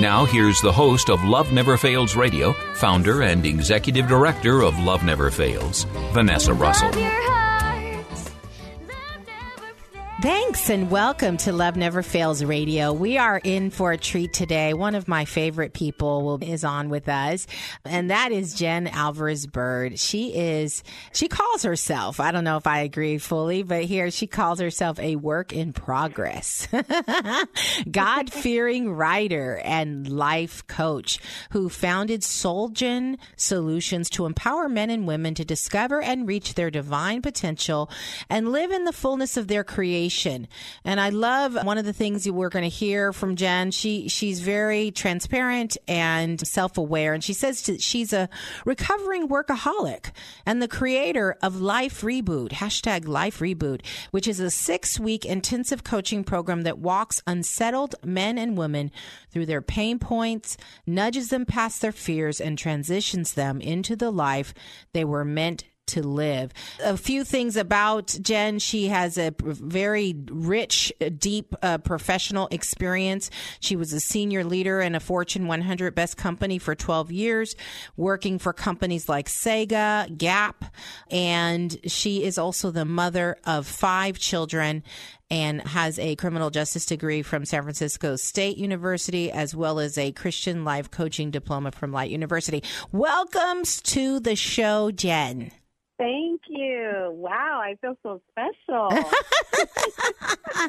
Now, here's the host of Love Never Fails Radio, founder and executive director of Love Never Fails, Vanessa Russell. Thanks and welcome to Love Never Fails Radio. We are in for a treat today. One of my favorite people will, is on with us, and that is Jen Alvarez Bird. She is, she calls herself, I don't know if I agree fully, but here she calls herself a work in progress. God fearing writer and life coach who founded Solgen Solutions to empower men and women to discover and reach their divine potential and live in the fullness of their creation. And I love one of the things you we're going to hear from Jen. She she's very transparent and self-aware and she says to, she's a recovering workaholic and the creator of Life Reboot, hashtag Life Reboot, which is a six-week intensive coaching program that walks unsettled men and women through their pain points, nudges them past their fears, and transitions them into the life they were meant to live. A few things about Jen. She has a very rich, uh, deep uh, professional experience. She was a senior leader in a Fortune 100 best company for 12 years, working for companies like Sega, Gap, and she is also the mother of five children and has a criminal justice degree from San Francisco State University, as well as a Christian life coaching diploma from Light University. Welcome to the show, Jen. Thank you. Wow, I feel so special.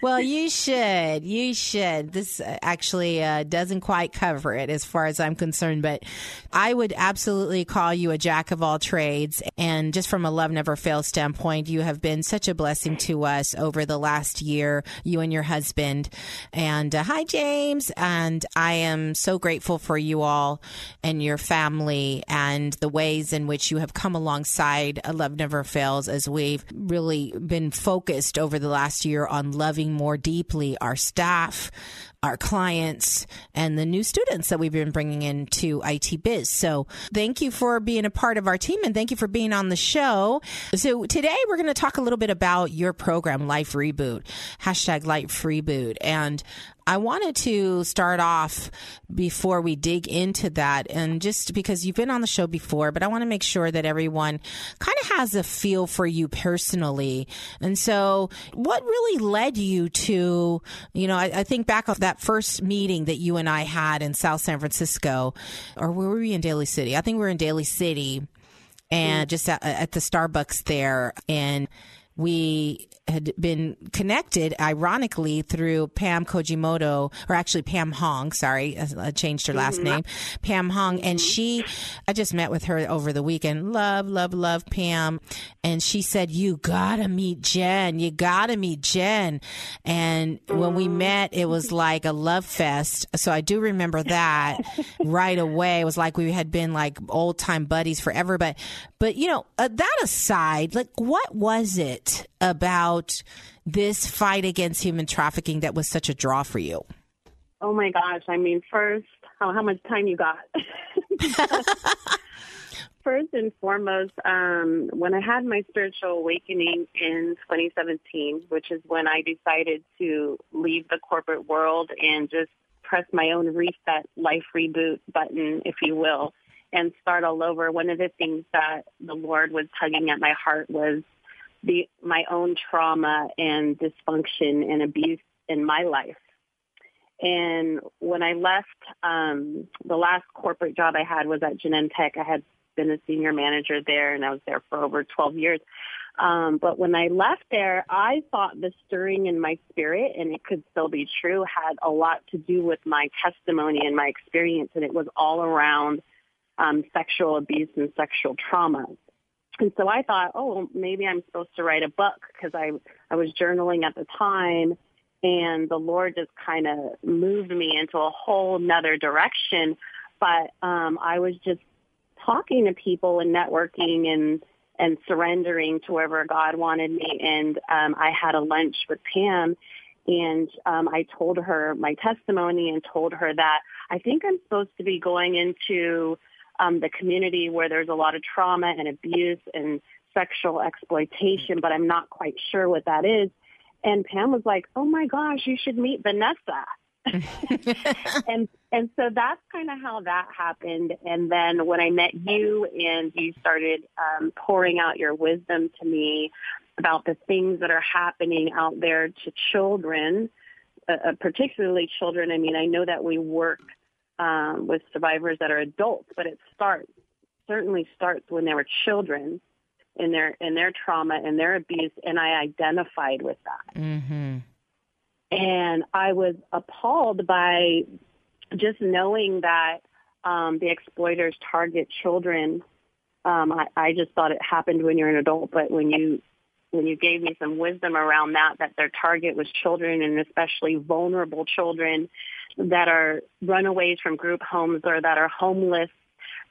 Well, you should. You should. This uh, actually uh, doesn't quite cover it as far as I'm concerned, but I would absolutely call you a jack of all trades. And just from a love never fails standpoint, you have been such a blessing to us over the last year, you and your husband. And uh, hi, James. And I am so grateful for you all and your family and the ways in which you have come alongside Love Never Fails as we've really been focused over the last year on loving more deeply our staff, our clients, and the new students that we've been bringing into IT Biz. So thank you for being a part of our team and thank you for being on the show. So today we're going to talk a little bit about your program, Life Reboot, hashtag Life Reboot. And I wanted to start off before we dig into that, and just because you've been on the show before, but I want to make sure that everyone kind of has a feel for you personally. And so, what really led you to, you know, I, I think back of that first meeting that you and I had in South San Francisco, or where were we in Daly City? I think we were in Daly City and mm. just at, at the Starbucks there. And we had been connected, ironically, through Pam Kojimoto, or actually Pam Hong, sorry, I changed her last mm-hmm. name, Pam Hong. And mm-hmm. she, I just met with her over the weekend. Love, love, love Pam. And she said, You gotta meet Jen. You gotta meet Jen. And when we mm-hmm. met, it was like a love fest. So I do remember that right away. It was like we had been like old time buddies forever. But, but you know, uh, that aside, like what was it about this fight against human trafficking that was such a draw for you? Oh my gosh. I mean, first, how, how much time you got? first and foremost, um, when I had my spiritual awakening in 2017, which is when I decided to leave the corporate world and just press my own reset life reboot button, if you will, and start all over, one of the things that the Lord was tugging at my heart was the my own trauma and dysfunction and abuse in my life. And when I left, um, the last corporate job I had was at Genentech. I had been a senior manager there, and I was there for over 12 years. Um, but when I left there, I thought the stirring in my spirit, and it could still be true, had a lot to do with my testimony and my experience, and it was all around um, sexual abuse and sexual trauma. And so I thought, oh, maybe I'm supposed to write a book because I I was journaling at the time, and the Lord just kind of moved me into a whole nother direction. But um, I was just talking to people and networking and and surrendering to wherever God wanted me. And um, I had a lunch with Pam, and um, I told her my testimony and told her that I think I'm supposed to be going into um, the community where there's a lot of trauma and abuse and sexual exploitation, but I'm not quite sure what that is. And Pam was like, "Oh my gosh, you should meet Vanessa." and and so that's kind of how that happened. And then when I met you and you started um, pouring out your wisdom to me about the things that are happening out there to children, uh, uh particularly children. I mean, I know that we work um, with survivors that are adults, but it starts certainly starts when they were children in their in their trauma and their abuse, and I identified with that. Mm-hmm. And I was appalled by just knowing that um, the exploiters target children. Um, I, I just thought it happened when you're an adult, but when you when you gave me some wisdom around that, that their target was children and especially vulnerable children that are runaways from group homes or that are homeless,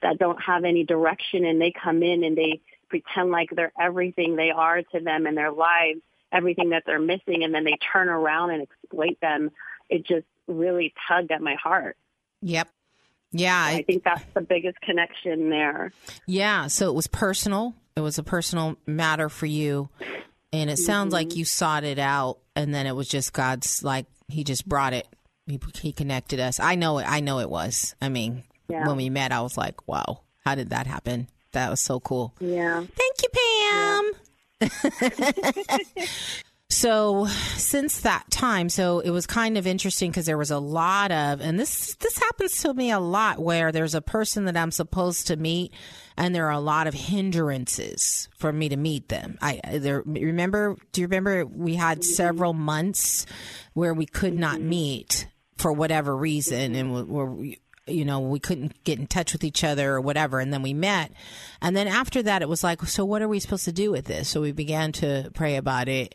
that don't have any direction and they come in and they pretend like they're everything they are to them in their lives, everything that they're missing, and then they turn around and exploit them. It just really tugged at my heart. Yep. Yeah. I think that's the biggest connection there. Yeah. So it was personal. It was a personal matter for you. And it sounds mm-hmm. like you sought it out and then it was just God's like he just brought it. He, he connected us. I know it I know it was. I mean, yeah. when we met I was like, "Wow, how did that happen?" That was so cool. Yeah. Thank you, Pam. Yeah. so since that time, so it was kind of interesting because there was a lot of, and this this happens to me a lot, where there's a person that I'm supposed to meet, and there are a lot of hindrances for me to meet them. I there remember. Do you remember we had mm-hmm. several months where we could not mm-hmm. meet for whatever reason, and we're you know, we couldn't get in touch with each other or whatever. And then we met. And then after that, it was like, so what are we supposed to do with this? So we began to pray about it.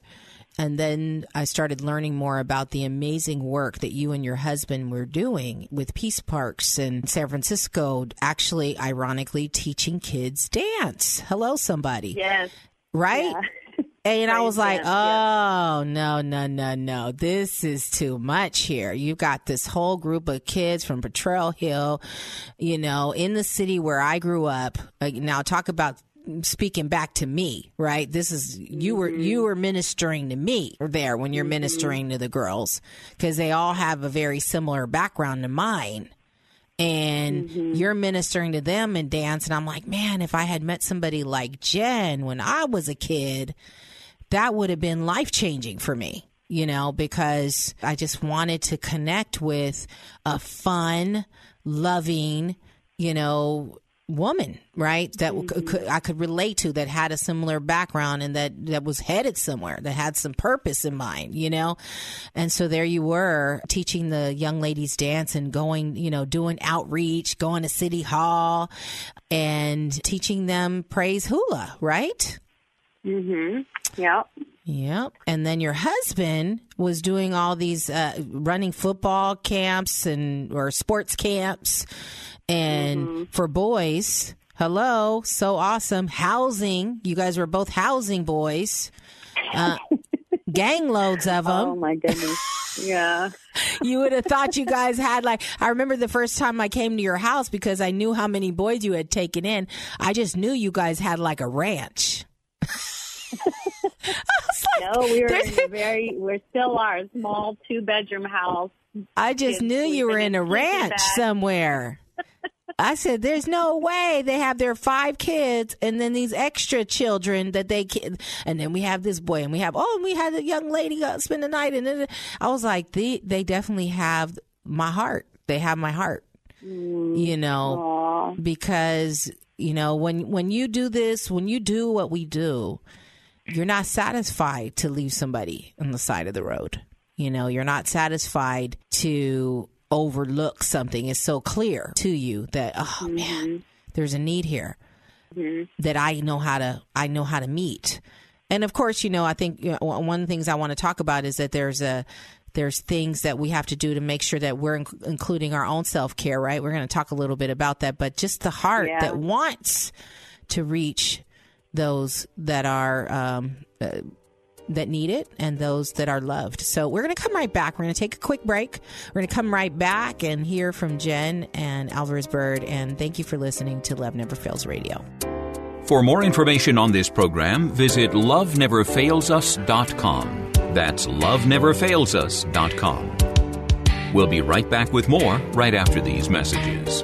And then I started learning more about the amazing work that you and your husband were doing with Peace Parks in San Francisco, actually, ironically, teaching kids dance. Hello, somebody. Yes. Right? Yeah. And I was like, oh, no, no, no, no. This is too much here. You've got this whole group of kids from Potrero Hill, you know, in the city where I grew up. Now, talk about speaking back to me, right? This is you were you mm-hmm. were ministering to me there when you're mm-hmm. ministering to the girls because they all have a very similar background to mine. And mm-hmm. you're ministering to them in dance and I'm like, "Man, if I had met somebody like Jen when I was a kid, that would have been life-changing for me." You know, because I just wanted to connect with a fun, loving, you know, woman, right? That mm-hmm. could, I could relate to that had a similar background and that, that was headed somewhere, that had some purpose in mind, you know? And so there you were teaching the young ladies dance and going, you know, doing outreach, going to city hall and teaching them praise hula, right? Mhm. Yep. Yep. And then your husband was doing all these uh, running football camps and or sports camps and mm-hmm. for boys, hello, so awesome. Housing, you guys were both housing boys. Uh, gang loads of them. Oh my goodness. Yeah. you would have thought you guys had like I remember the first time I came to your house because I knew how many boys you had taken in. I just knew you guys had like a ranch. no, we were in a very we're still our small two bedroom house. I just knew you were in a ranch somewhere. I said, "There's no way they have their five kids and then these extra children that they can, and then we have this boy and we have oh, and we had a young lady spend the night and then I was like, they they definitely have my heart. They have my heart, mm, you know, Aw. because you know when when you do this, when you do what we do, you're not satisfied to leave somebody on the side of the road. You know, you're not satisfied to overlook something. It's so clear to you that oh man, mm-hmm. there's a need here mm-hmm. that I know how to I know how to meet. And of course, you know, I think you know, one of the things I want to talk about is that there's a there's things that we have to do to make sure that we're inc- including our own self care, right? We're going to talk a little bit about that, but just the heart Yeah. that wants to reach those that are um, uh, that need it and those that are loved. So we're going to come right back. We're going to take a quick break. We're going to come right back and hear from Jen and Alvarez Bird. And thank you for listening to Love Never Fails Radio. For more information on this program, visit loveneverfailsus.com. That's loveneverfailsus.com. We'll be right back with more right after these messages.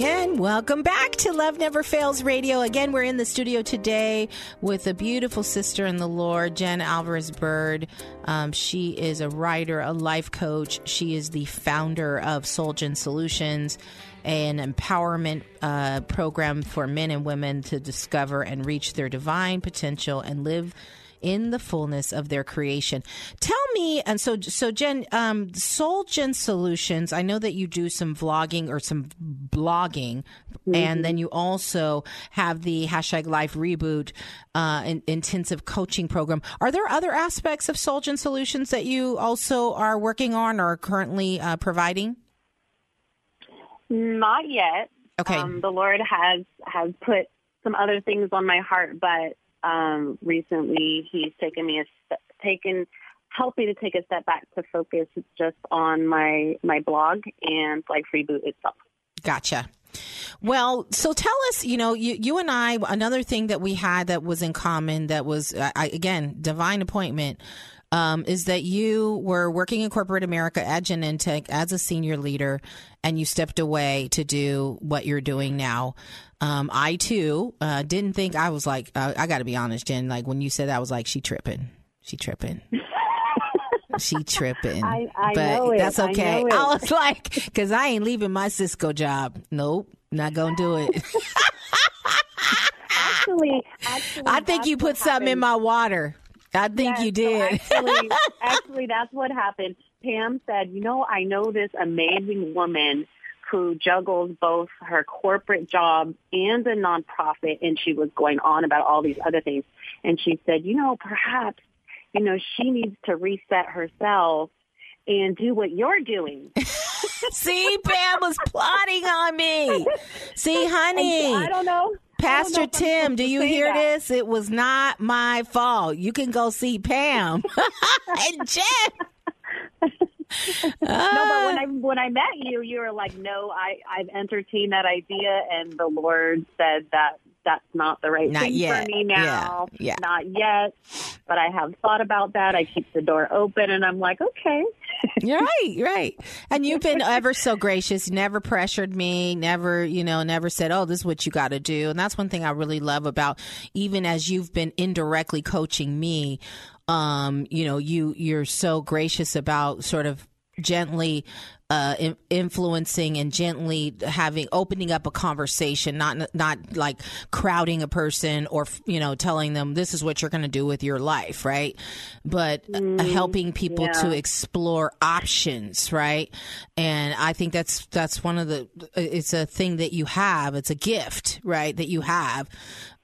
And welcome back to Love Never Fails Radio. Again, we're in the studio today with a beautiful sister in the Lord, Jen Alvarez Bird. Um, she is a writer, a life coach. She is the founder of Solgen Solutions, an empowerment uh, program for men and women to discover and reach their divine potential and live in the fullness of their creation. Tell me, and so so Jen, um, Soul Gen Solutions. I know that you do some vlogging or some blogging, and then you also have the hashtag Life Reboot uh, in, intensive coaching program. Are there other aspects of Soul Gen Solutions that you also are working on or currently uh, providing? Not yet. Okay. Um, the Lord has has put some other things on my heart, but um, recently He's taken me a step, taken helped me to take a step back to focus just on my my blog and Life Reboot itself. Gotcha. Well, so tell us, you know, you, you and I, another thing that we had that was in common that was, I, again, divine appointment, um, is that you were working in corporate America at Genentech as a senior leader and you stepped away to do what you're doing now. Um, I too, uh, didn't think I was like, uh, I gotta be honest, Jen, like when you said that, I was like, she tripping. She tripping. she tripping. I- I but know it. that's I okay. it. I was like, because I ain't leaving my Cisco job. Nope, not gonna do it. Actually, actually I think you put something in my water. I think Yes, you so did. actually, actually, that's what happened. Pam said, "You know, I know this amazing woman who juggles both her corporate job and a nonprofit." And she was going on about all these other things. And she said, "You know, perhaps, you know, she needs to reset herself and do what you're doing." See, Pam was plotting on me. See, honey. I don't know. Pastor Tim, do you hear that. this? It was not my fault. You can go see Pam and Jen. no, but when ah. I when I met you, you were like, "No, I I've entertained that idea, and the Lord said that that's not the right Not thing yet. for me now. Yeah, yeah. Not yet, but I have thought about that. I keep the door open, and I'm like, okay. You're right, right. And you've been ever so gracious, never pressured me, never, you know, never said, oh, this is what you got to do. And that's one thing I really love about even as you've been indirectly coaching me, um, you know, you, you're so gracious about sort of gently uh, in- influencing and gently having opening up a conversation, not not like crowding a person or you know telling them this is what you're going to do with your life, right? But uh, helping people yeah. to explore options, right? And I think that's that's one of the it's a thing that you have, it's a gift, right? That you have.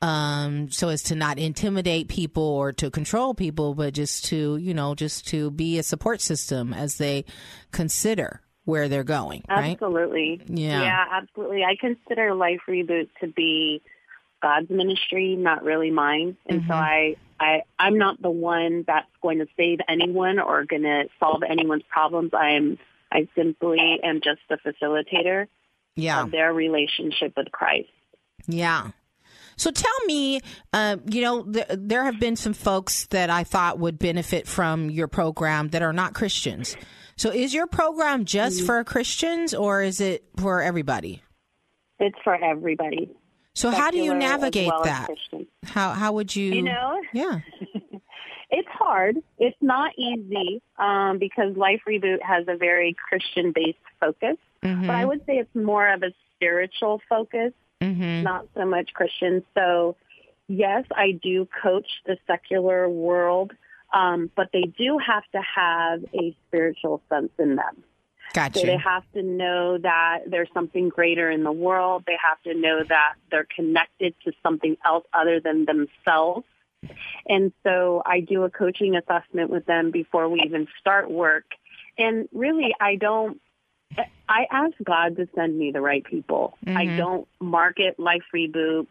Um, so as to not intimidate people or to control people, but just to, you know, just to be a support system as they consider where they're going, right? Absolutely. Yeah. Yeah, absolutely. I consider Life Reboot to be God's ministry, not really mine. And Mm-hmm. so I, I, I'm not the one that's going to save anyone or going to solve anyone's problems. I'm, I simply am just a facilitator Yeah. of their relationship with Christ. Yeah. So tell me, uh, you know, th- there have been some folks that I thought would benefit from your program that are not Christians. So is your program just Mm-hmm. for Christians or is it for everybody? It's for everybody. So how do you navigate well that? Christian. How how would you? You know? Yeah. It's hard. It's not easy um, because Life Reboot has a very Christian-based focus. Mm-hmm. But I would say it's more of a spiritual focus, Mm-hmm. not so much Christian. So, yes, I do coach the secular world, um, but they do have to have a spiritual sense in them. Gotcha. So they have to know that there's something greater in the world. They have to know that they're connected to something else other than themselves. And so I do a coaching assessment with them before we even start work. And really, I don't, I ask God to send me the right people. I don't market Life Reboot.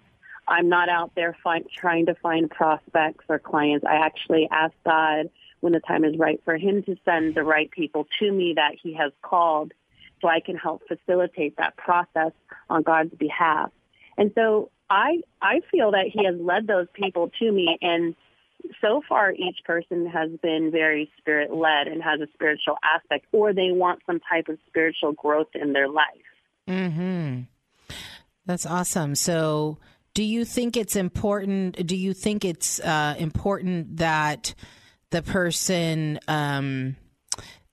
I'm not out there trying to find prospects or clients. I actually ask God when the time is right for him to send the right people to me that he has called so I can help facilitate that process on God's behalf. And so I I feel that he has led those people to me and so far each person has been very spirit led and has a spiritual aspect or they want some type of spiritual growth in their life. Mm-hmm. That's awesome. So, do you think it's important? Do you think it's uh, important that the person, um,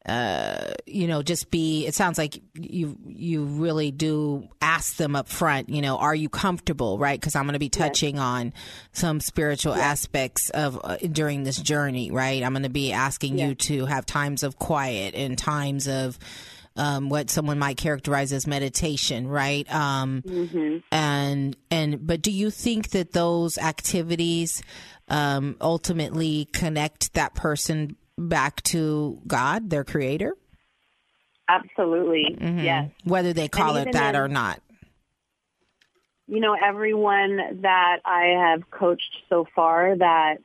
uh, you know, just be? It sounds like you you really do ask them up front. You know, are you comfortable? Right? Because I'm going to be touching on some spiritual aspects of uh, during this journey. Right? I'm going to be asking you to have times of quiet and times of um, what someone might characterize as meditation, right? Um, And and but do you think that those activities um, ultimately connect that person back to God, their Creator, Absolutely. Yes. whether they call it that in- or not? you know, everyone that I have coached so far that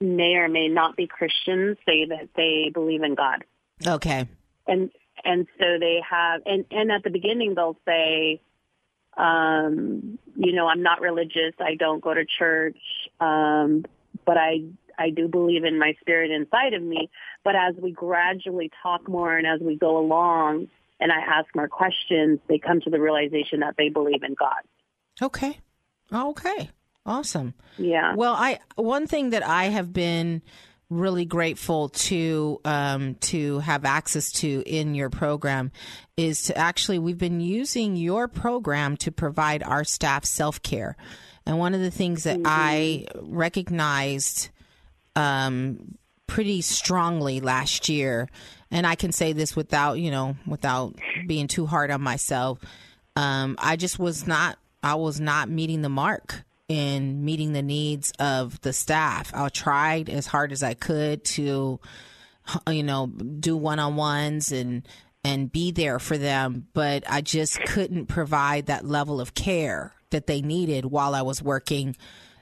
may or may not be Christians say that they believe in God. Okay. And and so they have and, and at the beginning they'll say, um, you know, I'm not religious, I don't go to church, um, but I I do believe in my spirit inside of me. But as we gradually talk more and as we go along and I ask more questions, they come to the realization that they believe in God. Okay. Okay. Awesome. Yeah. Well, I one thing that I have been really grateful to um, to have access to in your program is to actually we've been using your program to provide our staff self care, and one of the things that I recognized um, pretty strongly last year, and I can say this without you know without being too hard on myself. Um, I just was not I was not meeting the mark in meeting the needs of the staff. I tried as hard as I could to you know do one-on-ones and and be there for them, but I just couldn't provide that level of care that they needed while I was working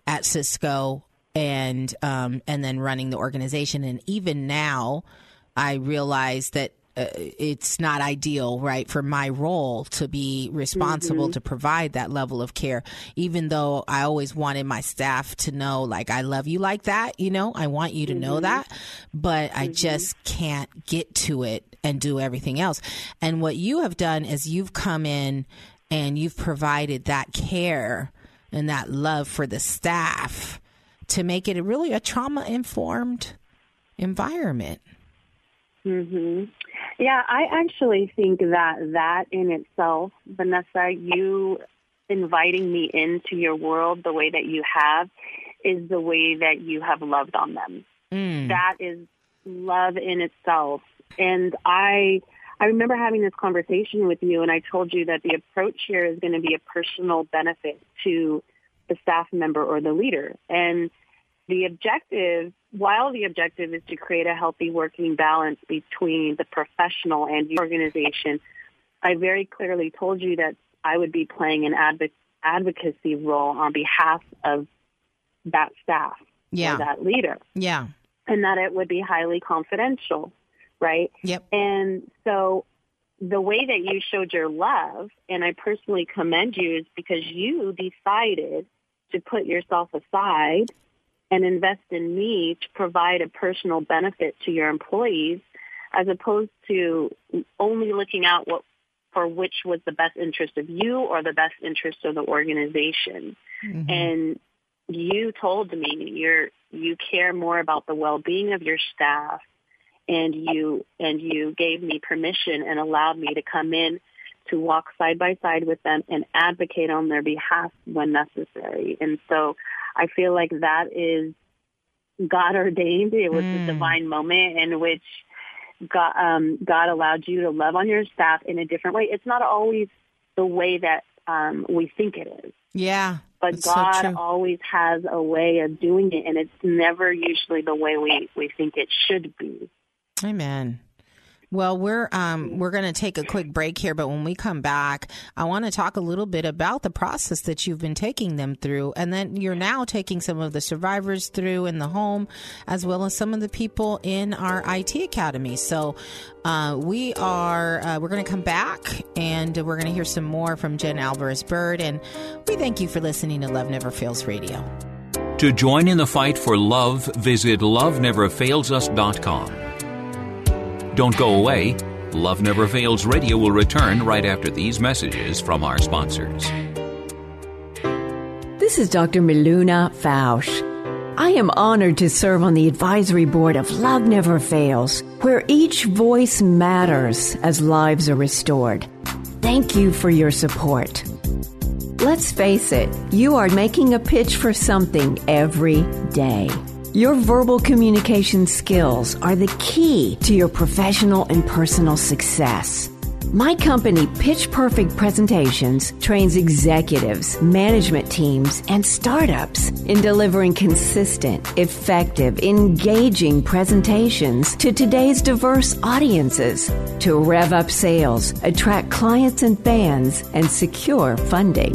at Cisco and um, and then running the organization. And even now, I realize that uh, it's not ideal, right, for my role to be responsible Mhm. to provide that level of care. Even though I always wanted my staff to know, like, I love you like that, you know, I want you to know Mhm. that, but I just can't get to it and do everything else. And what you have done is you've come in and you've provided that care and that love for the staff to make it a really a trauma informed environment. hmm Yeah, I actually think that that in itself, Vanessa, you inviting me into your world the way that you have is the way that you have loved on them. Mm. That is love in itself. And I I remember having this conversation with you and I told you that the approach here is going to be a personal benefit to the staff member or the leader. And the objective, while the objective is to create a healthy working balance between the professional and the organization, I very clearly told you that I would be playing an advo- advocacy role on behalf of that staff Yeah. or that leader Yeah. and that it would be highly confidential, right? Yep. And so the way that you showed your love, and I personally commend you, is because you decided to put yourself aside and invest in me to provide a personal benefit to your employees as opposed to only looking out what for which was the best interest of you or the best interest of the organization. Mm-hmm. And you told me you're you care more about the well-being of your staff and you and you gave me permission and allowed me to come in to walk side by side with them and advocate on their behalf when necessary. And so i feel like that is god ordained it was a divine moment in which god um god allowed you to love on your staff in a different way it's not always the way that um we think it is Yeah. but That's so God always has a way of doing it, and it's never usually the way we, we think it should be. Amen. Well, we're um, we're going to take a quick break here, but when we come back, I want to talk a little bit about the process that you've been taking them through, and then you're now taking some of the survivors through in the home, as well as some of the people in our IT academy. So, uh, we are uh, we're going to come back, and we're going to hear some more from Jen Alvarez Bird, and we thank you for listening to Love Never Fails Radio. To join in the fight for love, visit loveneverfailsus.com. Don't go away. Love Never Fails Radio will return right after these messages from our sponsors. This is Dr. Miluna Fausch. I am honored to serve on the advisory board of Love Never Fails, where each voice matters as lives are restored. Thank you for your support. Let's face it, you are making a pitch for something every day. Your verbal communication skills are the key to your professional and personal success. My company, Pitch Perfect Presentations, trains executives, management teams, and startups in delivering consistent, effective, engaging presentations to today's diverse audiences to rev up sales, attract clients and fans, and secure funding.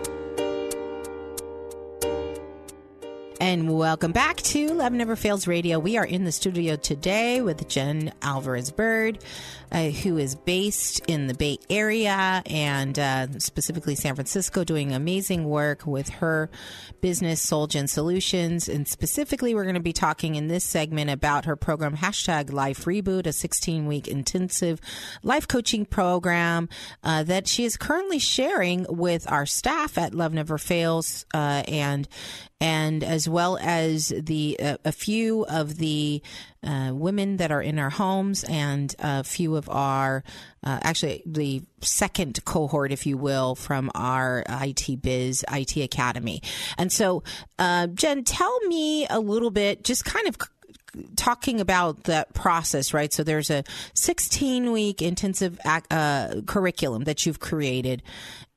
Welcome back to Love Never Fails Radio. We are in the studio today with Jen Alvarez Bird, uh, who is based in the Bay Area and uh, specifically San Francisco, doing amazing work with her business, Solgen Solutions. And specifically, we're going to be talking in this segment about her program, hashtag Life Reboot, a 16 week intensive life coaching program uh, that she is currently sharing with our staff at Love Never Fails uh, and and as well as the uh, a few of the uh, women that are in our homes and a few of our uh, actually the second cohort, if you will, from our IT Biz IT Academy. And so, uh, Jen, tell me a little bit, just kind of talking about that process, right? So there's a 16 week intensive uh, curriculum that you've created,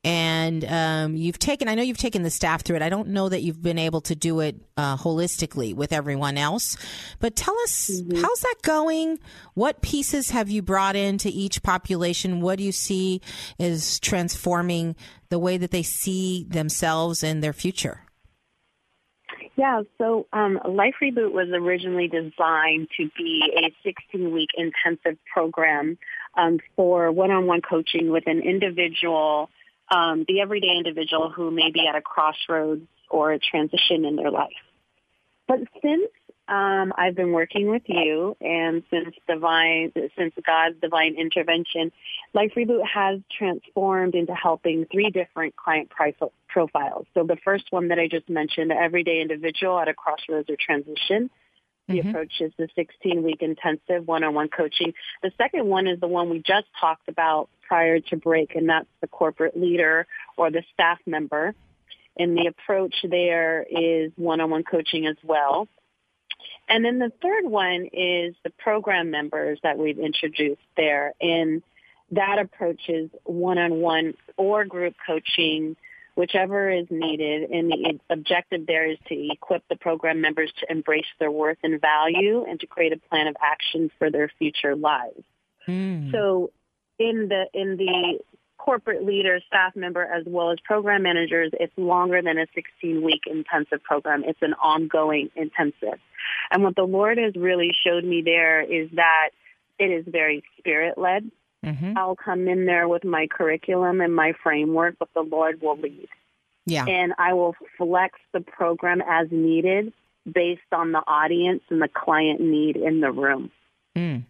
and um, you've taken. I know you've taken the staff through it. I don't know that you've been able to do it uh, holistically with everyone else, but tell us mm-hmm. how's that going? What pieces have you brought into each population? What do you see is transforming the way that they see themselves and their future? Yeah, so um, Life Reboot was originally designed to be a 16 week intensive program um, for one on one coaching with an individual, um, the everyday individual who may be at a crossroads or a transition in their life. But since um, I've been working with you, and since divine, since God's divine intervention, Life Reboot has transformed into helping three different client profiles. So the first one that I just mentioned, the everyday individual at a crossroads or transition. The mm-hmm. approach is the 16-week intensive one-on-one coaching. The second one is the one we just talked about prior to break, and that's the corporate leader or the staff member. And the approach there is one-on-one coaching as well. And then the third one is the program members that we've introduced there. And that approach is one-on-one or group coaching, whichever is needed. And the objective there is to equip the program members to embrace their worth and value and to create a plan of action for their future lives. Mm. So in the, in the corporate leaders, staff member, as well as program managers, it's longer than a 16-week intensive program. It's an ongoing intensive. And what the Lord has really showed me there is that it is very spirit-led. Mm-hmm. I'll come in there with my curriculum and my framework, but the Lord will lead. Yeah. And I will flex the program as needed based on the audience and the client need in the room. Mm.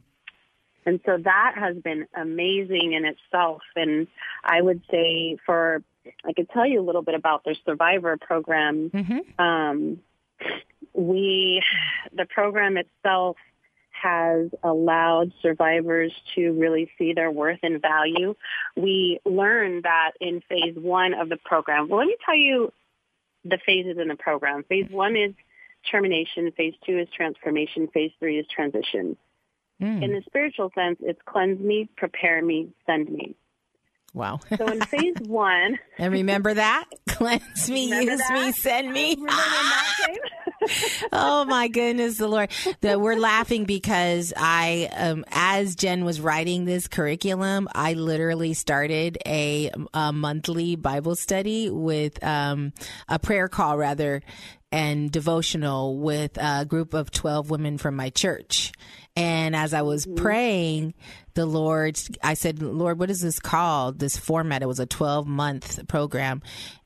And so that has been amazing in itself. And I would say for, I could tell you a little bit about their survivor program. Mm-hmm. Um, we, the program itself has allowed survivors to really see their worth and value. We learned that in phase one of the program. Well, let me tell you the phases in the program. Phase one is termination. Phase two is transformation. Phase three is transition. Mm. In the spiritual sense, it's cleanse me, prepare me, send me. Wow. so in phase one. And remember that? Cleanse me, use that? me, send me. oh my goodness, the Lord. The, we're laughing because I, um, as Jen was writing this curriculum, I literally started a, a monthly Bible study with um, a prayer call, rather, and devotional with a group of 12 women from my church. And as I was praying, the Lord, I said, Lord, what is this called? This format. It was a 12 month program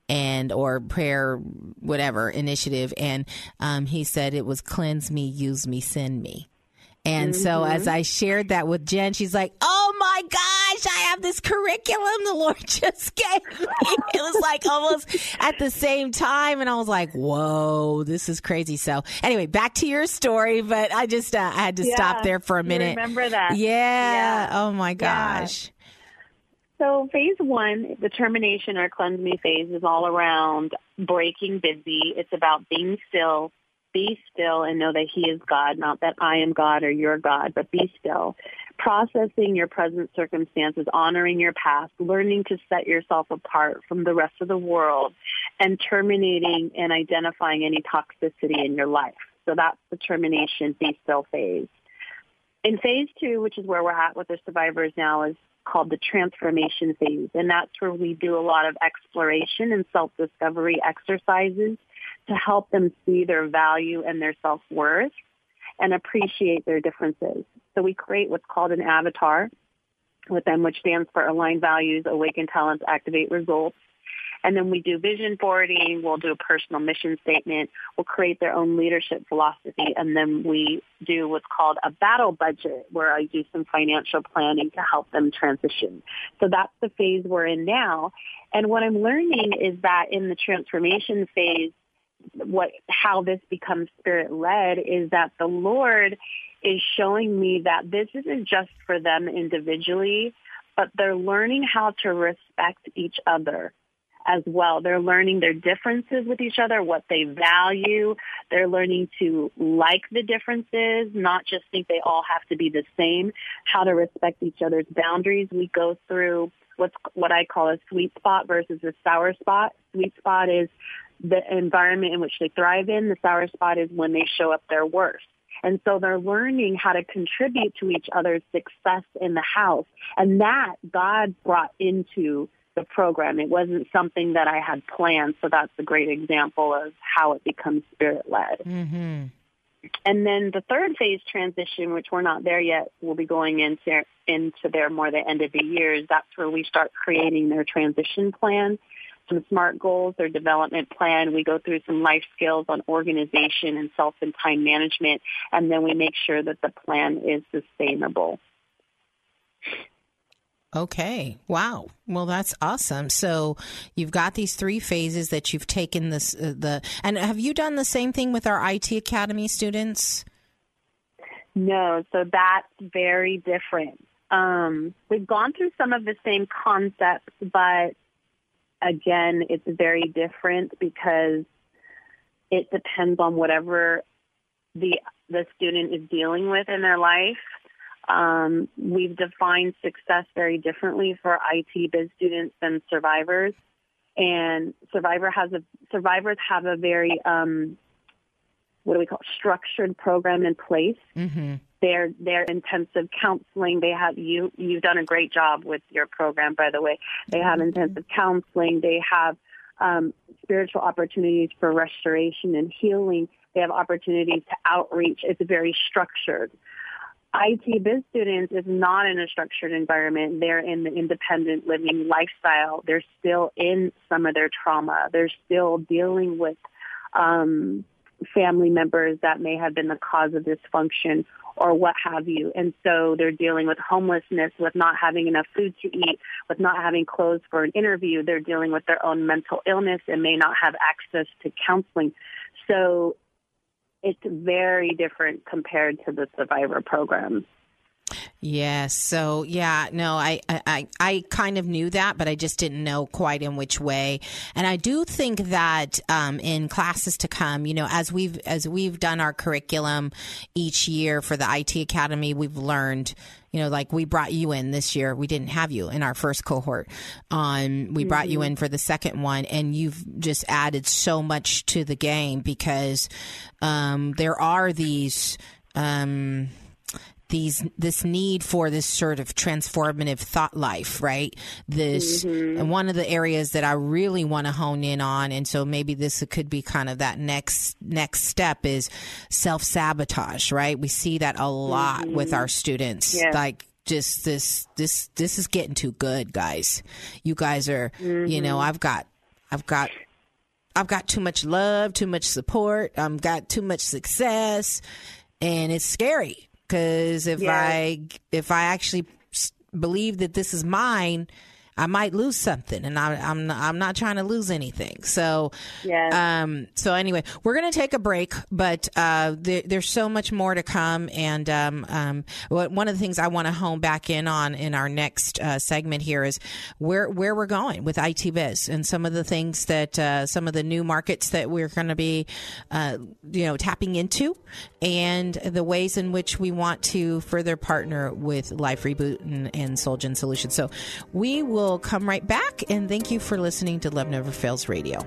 and or prayer whatever initiative and um, he said it was cleanse me use me send me and mm-hmm. so as I shared that with Jen, she's like, "Oh my gosh, I have this curriculum the Lord just gave me." It was like almost at the same time, and I was like, "Whoa, this is crazy." So anyway, back to your story, but I just uh, I had to yeah, stop there for a minute. remember that? Yeah. yeah. Oh my gosh. Yeah. So phase one, the termination or cleanse me phase is all around breaking busy. It's about being still, be still and know that he is God, not that I am God or you're God, but be still. Processing your present circumstances, honoring your past, learning to set yourself apart from the rest of the world, and terminating and identifying any toxicity in your life. So that's the termination, be still phase. In phase two, which is where we're at with the survivors now, is called the transformation phase. And that's where we do a lot of exploration and self-discovery exercises to help them see their value and their self-worth and appreciate their differences. So we create what's called an avatar with them, which stands for Aligned Values, Awaken Talents, Activate Results. And then we do vision boarding. We'll do a personal mission statement. We'll create their own leadership philosophy. And then we do what's called a battle budget where I do some financial planning to help them transition. So that's the phase we're in now. And what I'm learning is that in the transformation phase, what how this becomes spirit led is that the Lord is showing me that this isn't just for them individually, but they're learning how to respect each other as well. They're learning their differences with each other, what they value. They're learning to like the differences, not just think they all have to be the same, how to respect each other's boundaries. We go through what's what I call a sweet spot versus a sour spot. Sweet spot is the environment in which they thrive in. The sour spot is when they show up their worst. And so they're learning how to contribute to each other's success in the house. And that God brought into the program. It wasn't something that I had planned. So that's a great example of how it becomes spirit led. Mm-hmm. And then the third phase transition, which we're not there yet, we'll be going into into there more the end of the year. That's where we start creating their transition plan, some SMART goals, their development plan. We go through some life skills on organization and self and time management, and then we make sure that the plan is sustainable. Okay. Wow. Well, that's awesome. So you've got these three phases that you've taken this uh, the and have you done the same thing with our IT Academy students? No, so that's very different. Um, we've gone through some of the same concepts, but again, it's very different because it depends on whatever the the student is dealing with in their life. Um, we've defined success very differently for IT biz students than survivors, and survivor has a survivors have a very um, what do we call it, structured program in place. Mm-hmm. Their their intensive counseling. They have you. You've done a great job with your program, by the way. They have intensive counseling. They have um, spiritual opportunities for restoration and healing. They have opportunities to outreach. It's very structured. IT biz students is not in a structured environment. They're in the independent living lifestyle. They're still in some of their trauma. They're still dealing with um, family members that may have been the cause of dysfunction or what have you. And so they're dealing with homelessness, with not having enough food to eat, with not having clothes for an interview. They're dealing with their own mental illness and may not have access to counseling. So it's very different compared to the survivor program. Yes. So yeah, no, I, I I kind of knew that, but I just didn't know quite in which way. And I do think that um, in classes to come, you know, as we've as we've done our curriculum each year for the IT Academy, we've learned. You know, like we brought you in this year. We didn't have you in our first cohort. Um, we mm-hmm. brought you in for the second one, and you've just added so much to the game because um, there are these. Um, these this need for this sort of transformative thought life right this mm-hmm. and one of the areas that i really want to hone in on and so maybe this could be kind of that next next step is self-sabotage right we see that a lot mm-hmm. with our students yes. like just this this this is getting too good guys you guys are mm-hmm. you know mm-hmm. i've got i've got I've got too much love, too much support. I've got too much success, and it's scary because if yeah. I if I actually believe that this is mine, I might lose something, and I, am not, I'm not trying to lose anything. So, yeah. Um. So anyway, we're going to take a break, but uh, there, there's so much more to come, and um, um, one of the things I want to hone back in on in our next uh, segment here is where where we're going with IT Biz and some of the things that uh, some of the new markets that we're going to be, uh, you know, tapping into, and the ways in which we want to further partner with Life Reboot and, and SoulJen Solutions. So we will come right back, and thank you for listening to Love Never Fails Radio.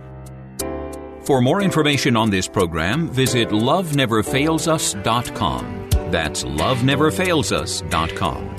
For more information on this program, visit loveneverfailsus.com. That's loveneverfailsus.com.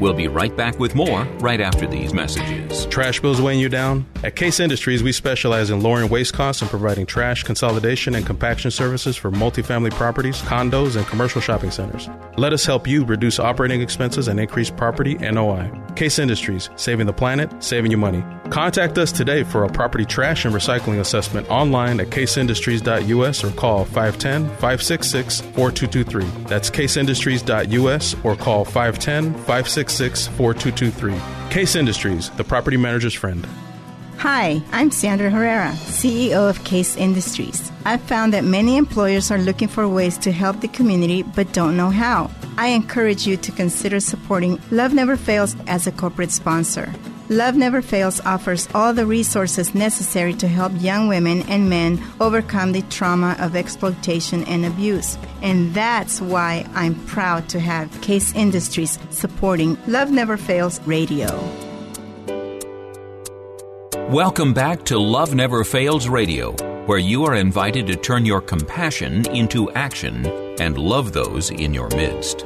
We'll be right back with more right after these messages. Trash bills weighing you down? At Case Industries, we specialize in lowering waste costs and providing trash consolidation and compaction services for multifamily properties, condos, and commercial shopping centers. Let us help you reduce operating expenses and increase property NOI. Case Industries, saving the planet, saving you money. Contact us today for a property trash and recycling assessment online at caseindustries.us or call 510 566 4223. That's caseindustries.us or call 510 566 4223. Case Industries, the property manager's friend. Hi, I'm Sandra Herrera, CEO of Case Industries. I've found that many employers are looking for ways to help the community but don't know how. I encourage you to consider supporting Love Never Fails as a corporate sponsor. Love Never Fails offers all the resources necessary to help young women and men overcome the trauma of exploitation and abuse. And that's why I'm proud to have Case Industries supporting Love Never Fails Radio. Welcome back to Love Never Fails Radio, where you are invited to turn your compassion into action and love those in your midst.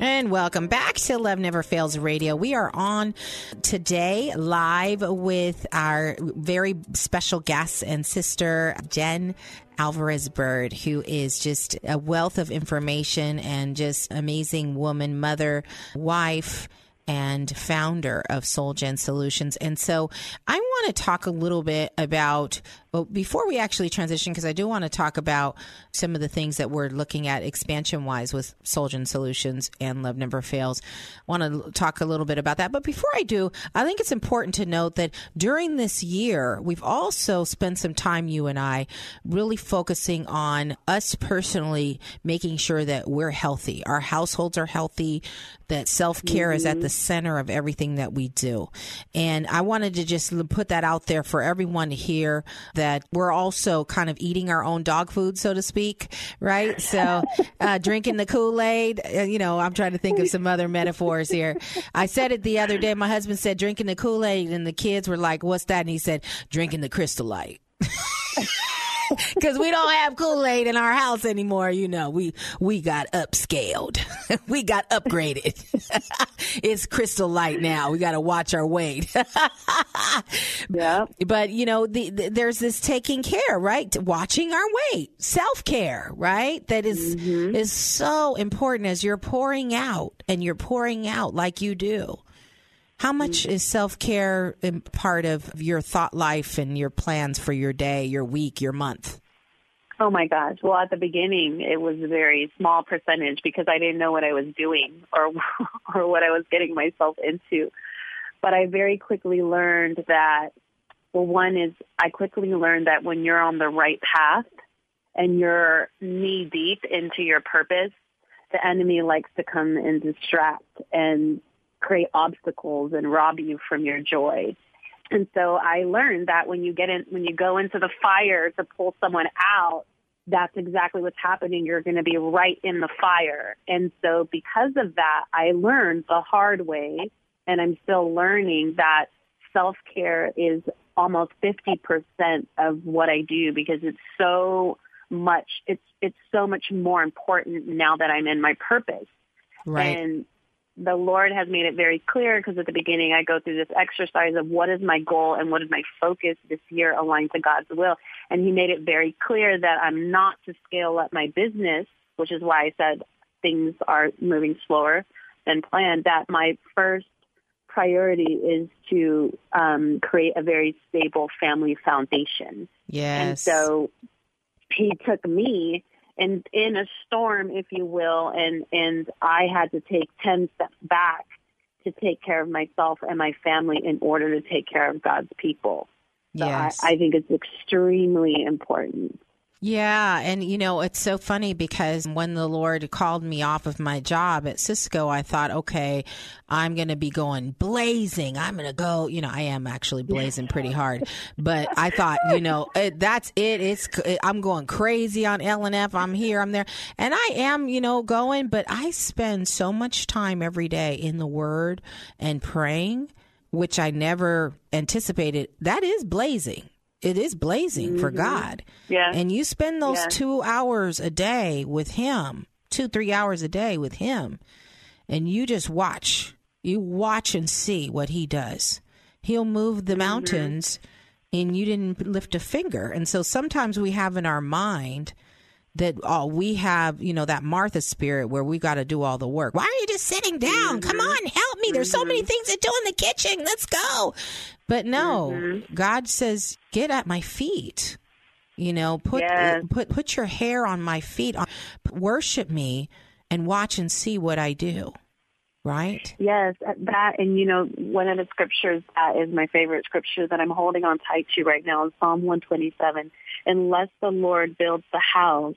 And welcome back to Love Never Fails Radio. We are on today live with our very special guest and sister, Jen Alvarez Bird, who is just a wealth of information and just amazing woman, mother, wife and founder of SoulJen Solutions. And so I want to talk a little bit about, well, before we actually transition, because I do want to talk about some of the things that we're looking at expansion wise with SoulJen Solutions and Love Never Fails. I want to talk a little bit about that. But before I do, I think it's important to note that during this year, we've also spent some time, you and I, really focusing on us personally making sure that we're healthy, our households are healthy, that self care is at the center of everything that we do. And I wanted to just put that out there for everyone to hear that we're also kind of eating our own dog food, so to speak, right? So, uh, drinking the Kool Aid, uh, you know, I'm trying to think of some other metaphors here. I said it the other day. My husband said drinking the Kool Aid, and the kids were like, What's that? And he said, Drinking the Crystal Light. because we don't have Kool Aid in our house anymore. You know, we we got upscaled, we got upgraded. it's crystal light now. We got to watch our weight. yeah. But you know, the, the, there's this taking care, right? Watching our weight, self care, right? That is, Mm-hmm. is so important as you're pouring out and you're pouring out like you do. How much mm. is self care part of your thought life and your plans for your day, your week, your month? Oh my gosh. Well, at the beginning, it was a very small percentage because I didn't know what I was doing or or what I was getting myself into. But I very quickly learned that well, one is I quickly learned that when you're on the right path and you're knee deep into your purpose, the enemy likes to come and distract and create obstacles and rob you from your joy. And so I learned that when you get in, when you go into the fire to pull someone out, that's exactly what's happening. You're going to be right in the fire. And so because of that, I learned the hard way and I'm still learning that self-care is almost 50% of what I do because it's so much, it's, it's so much more important now that I'm in my purpose. Right. And the Lord has made it very clear because at the beginning I go through this exercise of what is my goal and what is my focus this year aligned to God's will. And he made it very clear that I'm not to scale up my business, which is why I said things are moving slower than planned, that my first priority is to um, create a very stable family foundation. Yes. And so he took me and in a storm, if you will, and and I had to take ten steps back to take care of myself and my family in order to take care of God's people. So Yes. I, I think it's extremely important. Yeah, and you know, it's so funny because when the Lord called me off of my job at Cisco, I thought, okay, I'm going to be going blazing. I'm going to go, you know, I am actually blazing pretty hard, but I thought, you know, it, that's it. It's I'm going crazy on LNF. I'm here, I'm there. And I am, you know, going, but I spend so much time every day in the word and praying, which I never anticipated. That is blazing. It is blazing for Mhm. God. Yeah. And you spend those Yeah. two hours a day with Him, two, three hours a day with Him, and you just watch. You watch and see what He does. He'll move the mountains, and you didn't lift a finger. And so sometimes we have in our mind that oh, we have, you know, that Martha spirit where we got to do all the work. Why are you just sitting down? Come mm-hmm. on, help me. There's so many mm-hmm. things to do in the kitchen. Let's go. But no, mm-hmm. God says, get at my feet. You know, put Yes. put put your hair on my feet. Uh, worship me and watch and see what I do. Right? Yes, uh, that and you know one of the scriptures that is my favorite scripture that I'm holding on tight to right now is Psalm 127. Unless the Lord builds the house,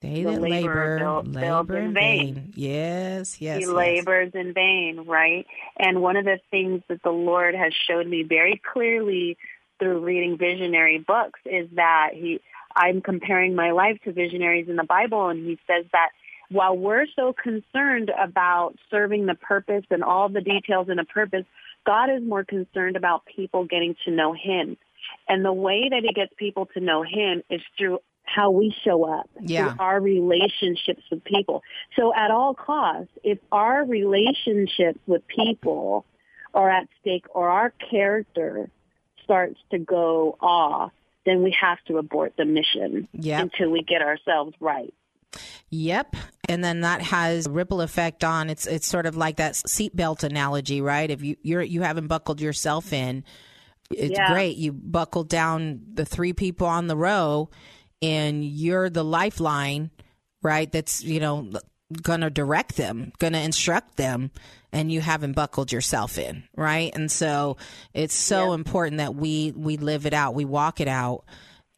They the that labor, build- labor in vain. vain. Yes, yes. he yes. labors in vain, right? And one of the things that the Lord has showed me very clearly through reading visionary books is that he I'm comparing my life to visionaries in the Bible and he says that while we're so concerned about serving the purpose and all the details in a purpose, God is more concerned about people getting to know him. And the way that he gets people to know him is through how we show up, Yeah. through our relationships with people. So at all costs, if our relationships with people are at stake or our character starts to go off, then we have to abort the mission Yep. until we get ourselves right. Yep. And then that has a ripple effect on it's it's sort of like that seatbelt analogy, right? If you you're you haven't buckled yourself in, it's Yeah. great. You buckled down the three people on the row and you're the lifeline, right? That's, you know, going to direct them, going to instruct them and you haven't buckled yourself in, right? And so it's so important that we we live it out, we walk it out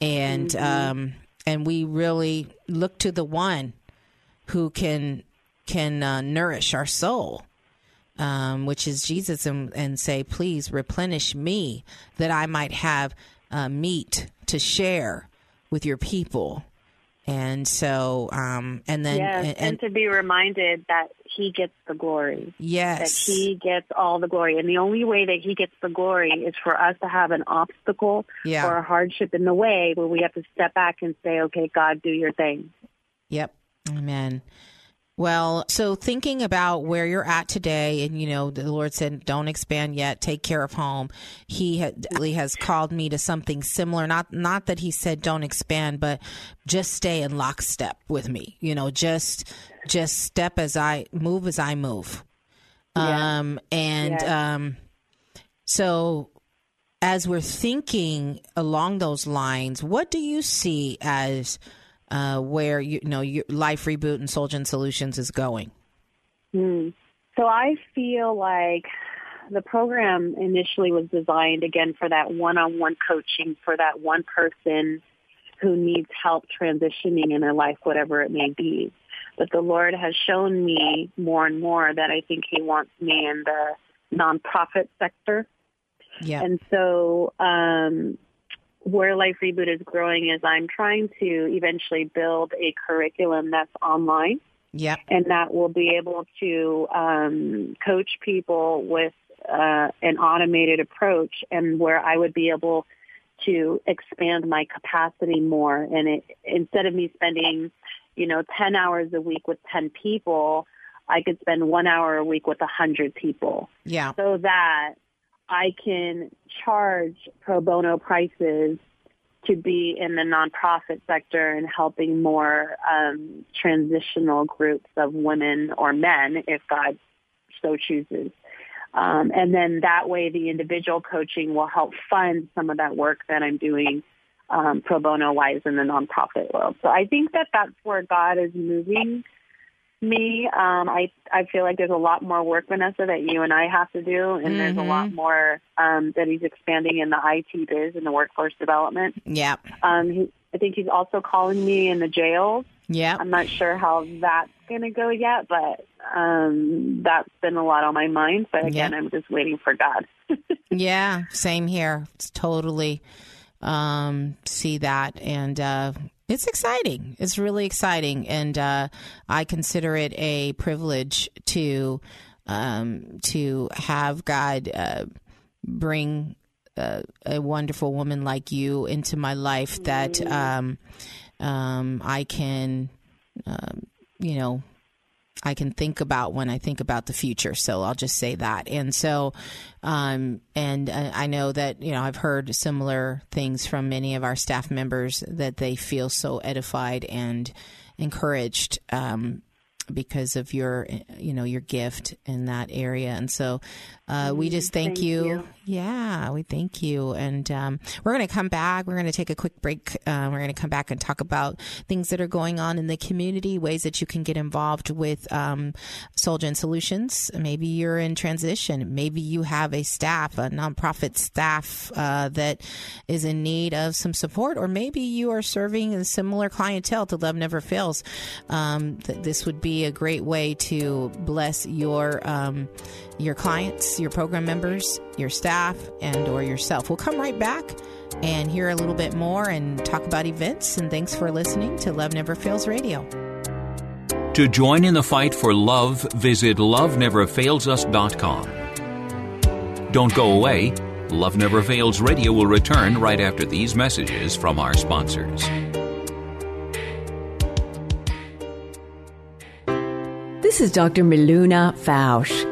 and um and we really look to the one who can can uh, nourish our soul um, which is jesus and, and say please replenish me that i might have uh, meat to share with your people and so um, and then yes, and, and, to be reminded that he gets the glory. That yes he gets all the glory. And the only way that he gets the glory is for us to have an obstacle Yeah. or a hardship in the way where we have to step back and say, okay, God, do your thing. Yep. Amen. Well, so thinking about where you're at today, and you know, the Lord said, "Don't expand yet. Take care of home." He he has called me to something similar. Not not that He said don't expand, but just stay in lockstep with me. You know, just just step as I move as I move. Um, and Yeah. um, so as we're thinking along those lines, what do you see as uh, where you, know your life reboot and SoulJen Solutions is going? Hmm. So I feel like the program initially was designed again for that one-on-one coaching for that one person who needs help transitioning in their life, whatever it may be. But the Lord has shown me more and more that I think He wants me in the nonprofit sector. Yeah. And so um, where Life Reboot is growing is I'm trying to eventually build a curriculum that's online Yep. and that will be able to um, coach people with uh, an automated approach and where I would be able to expand my capacity more. And it, instead of me spending, you know, 10 hours a week with 10 people, I could spend one hour a week with a 100 people Yeah. so that I can charge pro bono prices to be in the nonprofit sector and helping more um, transitional groups of women or men, if God so chooses. Um, and then that way, the individual coaching will help fund some of that work that I'm doing um, pro bono wise in the nonprofit world. So I think that that's where God is moving me. Um, I I feel like there's a lot more work, Vanessa, that you and I have to do, and there's a lot more um, that he's expanding in the IT biz and the workforce development. Yeah. Um, he, I think he's also calling me in the jails. Yep. I'm not sure how that's going to go yet, but um, that's been a lot on my mind. But again, Yep. I'm just waiting for God. Yeah, same here. It's totally um, see that, and uh, it's exciting. It's really exciting, and uh, I consider it a privilege to um, to have God uh, bring uh, a wonderful woman like you into my life that um, um, I can, um, you know, I can think about when I think about the future. So I'll just say that. And so, um, and uh, I know that, you know, I've heard similar things from many of our staff members that they feel so edified and encouraged, um, because of your, you know, your gift in that area. And so, uh, we just thank, Thank you. you. Yeah, we thank you. And um, we're going to come back. We're going to take a quick break. Uh, we're going to come back and talk about things that are going on in the community, ways that you can get involved with um, Solutions. Maybe you're in transition. Maybe you have a staff, a nonprofit staff uh, that is in need of some support, or maybe you are serving a similar clientele to Love Never Fails. Um, th- this would be a great way to bless your um, your clients, your program members, your staff, and or yourself. We'll come right back and hear a little bit more and talk about events. And thanks for listening to Love Never Fails Radio. To join in the fight for love, visit loveneverfailsus.com. Don't go away. Love Never Fails Radio will return right after these messages from our sponsors. This is Dr. Miluna Fausch.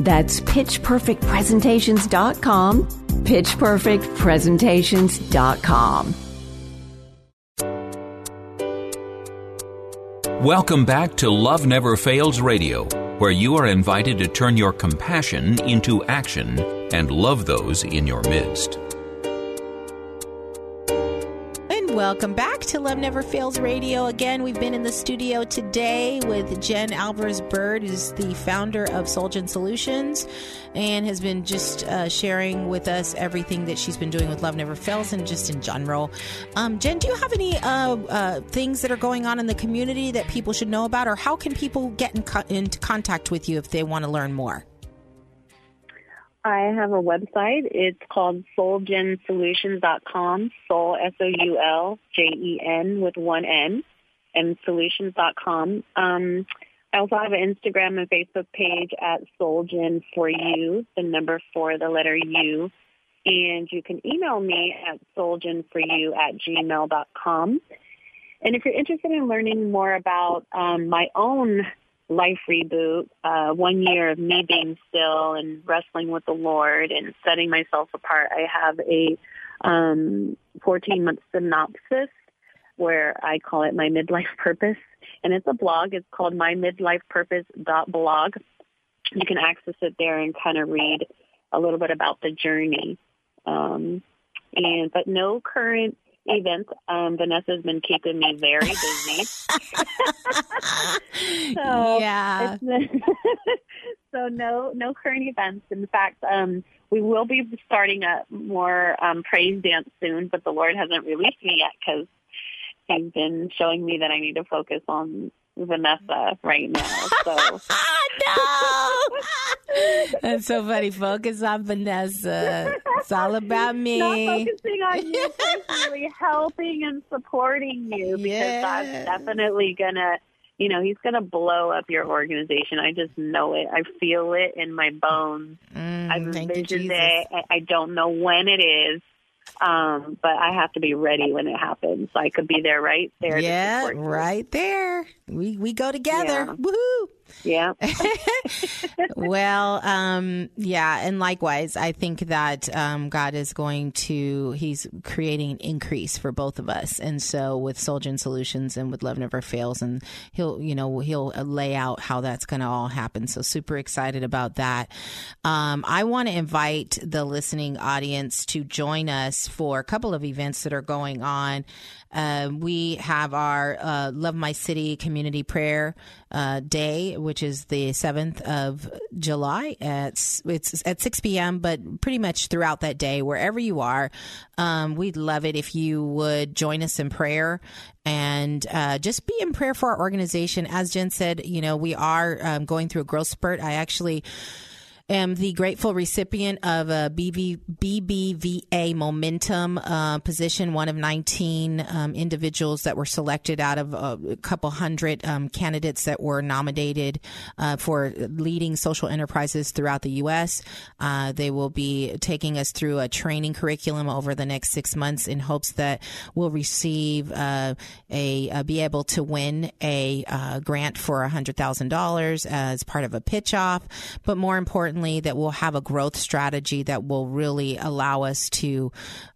That's pitchperfectpresentations.com, pitchperfectpresentations.com. Welcome back to Love Never Fails Radio, where you are invited to turn your compassion into action and love those in your midst. Welcome back to Love Never Fails Radio. Again, we've been in the studio today with Jen Alvarez Bird, who's the founder of SoulJen Solutions and has been just uh, sharing with us everything that she's been doing with Love Never Fails and just in general. Um, Jen, do you have any uh, uh, things that are going on in the community that people should know about, or how can people get in co- contact with you if they want to learn more? I have a website. It's called souljensolutions.com. Soul, S-O-U-L-J-E-N with one N, and solutions.com. Um, I also have an Instagram and Facebook page at SoulJen for you, the number four, the letter U. And you can email me at souljenforyou at gmail.com. And if you're interested in learning more about um, my own life reboot, uh, one year of me being still and wrestling with the Lord and setting myself apart. I have a um, 14 month synopsis where I call it my midlife purpose. And it's a blog. It's called mymidlifepurpose.blog. You can access it there and kind of read a little bit about the journey. Um, and but no current events. Um, Vanessa's been keeping me very busy. so yeah. so no no current events. In fact, um, we will be starting a more um, praise dance soon, but the Lord hasn't released me yet because He's been showing me that I need to focus on Vanessa right now. So no, that's so funny. Focus on Vanessa. It's all about me. Not focusing on you personally, helping and supporting you because Yeah. that's definitely gonna. You know, he's gonna blow up your organization. I just know it. I feel it in my bones. I've Mm, you, envisioned it. I don't know when it is, um, but I have to be ready when it happens. So I could be there right there. Yeah, right there. We we go together. Yeah. Woohoo! Yeah. well, um, yeah, and likewise, I think that um, God is going to He's creating an increase for both of us, and so with SoulJen Solutions and with Love Never Fails, and He'll you know He'll lay out how that's going to all happen. So super excited about that. Um, I want to invite the listening audience to join us for a couple of events that are going on Uh, we have our uh, Love My City Community Prayer uh, Day, which is the 7th of July. At, it's at 6 p.m., but pretty much throughout that day, wherever you are, um, we'd love it if you would join us in prayer and uh, just be in prayer for our organization. As Jen said, you know, we are um, going through a growth spurt. I actually am the grateful recipient of a BB, BBVA Momentum uh, position, one of 19 um, individuals that were selected out of a couple hundred um, candidates that were nominated uh, for leading social enterprises throughout the U.S. Uh, they will be taking us through a training curriculum over the next six months in hopes that we'll receive uh, a, uh, be able to win a uh, grant for $100,000 as part of a pitch off, but more importantly, that we'll have a growth strategy that will really allow us to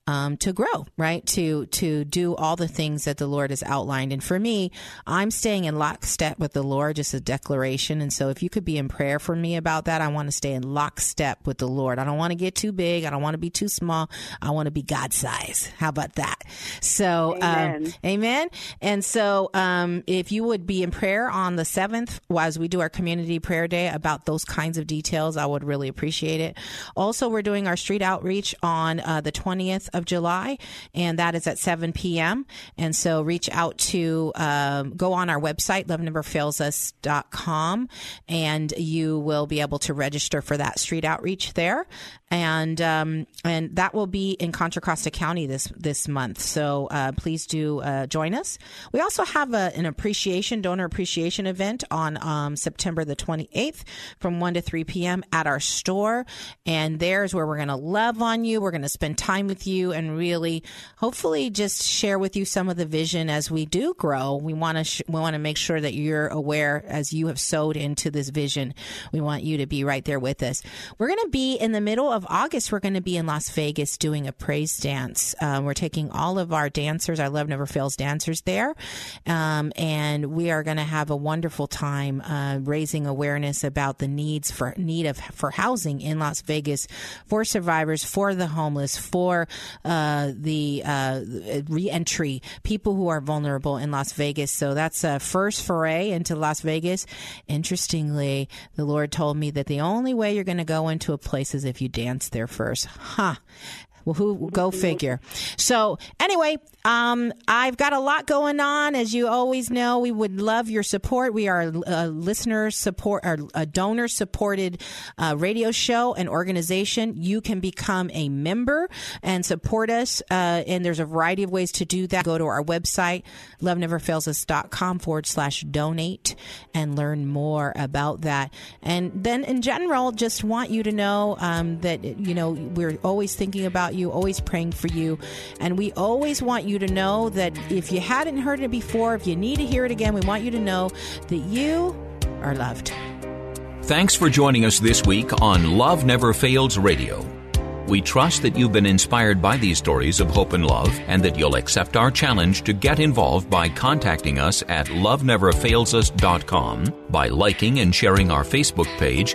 um, to grow, right? To to do all the things that the Lord has outlined. And for me, I'm staying in lockstep with the Lord, just a declaration. And so, if you could be in prayer for me about that, I want to stay in lockstep with the Lord. I don't want to get too big. I don't want to be too small. I want to be God size. How about that? So, um, amen. Um, amen. And so, um, if you would be in prayer on the seventh, as we do our community prayer day about those kinds of details, I would really appreciate it. Also, we're doing our street outreach on uh, the twentieth of July, and that is at 7 p.m. And so reach out to, um, go on our website, loveneverfailsus.com, and you will be able to register for that street outreach there and um, and that will be in Contra Costa County this this month. So uh, please do uh, join us. We also have a, an appreciation donor appreciation event on um, September the 28th from 1 to 3 p.m. at our store, and there's where we're going to love on you. We're going to spend time with you and really, hopefully, just share with you some of the vision as we do grow. We want to sh- we want to make sure that you're aware as you have sowed into this vision. We want you to be right there with us. We're going to be in the middle of of August, we're going to be in Las Vegas doing a praise dance. Um, we're taking all of our dancers, our Love Never Fails dancers there, um, and we are going to have a wonderful time uh, raising awareness about the needs for need of for housing in Las Vegas for survivors, for the homeless, for uh, the uh, reentry people who are vulnerable in Las Vegas. So that's a first foray into Las Vegas. Interestingly, the Lord told me that the only way you're going to go into a place is if you dance there first. Huh. Well, who go figure. So anyway, um, I've got a lot going on. As you always know, we would love your support. We are a listener support, or a donor supported uh, radio show and organization. You can become a member and support us. Uh, and there's a variety of ways to do that. Go to our website, loveneverfailsus.com forward slash donate and learn more about that. And then in general, just want you to know um, that, you know, we're always thinking about you, always praying for you. And we always want you you to know that if you hadn't heard it before, if you need to hear it again, we want you to know that you are loved. Thanks for joining us this week on Love Never Fails Radio. We trust that you've been inspired by these stories of hope and love and that you'll accept our challenge to get involved by contacting us at loveneverfailsus.com, by liking and sharing our Facebook page,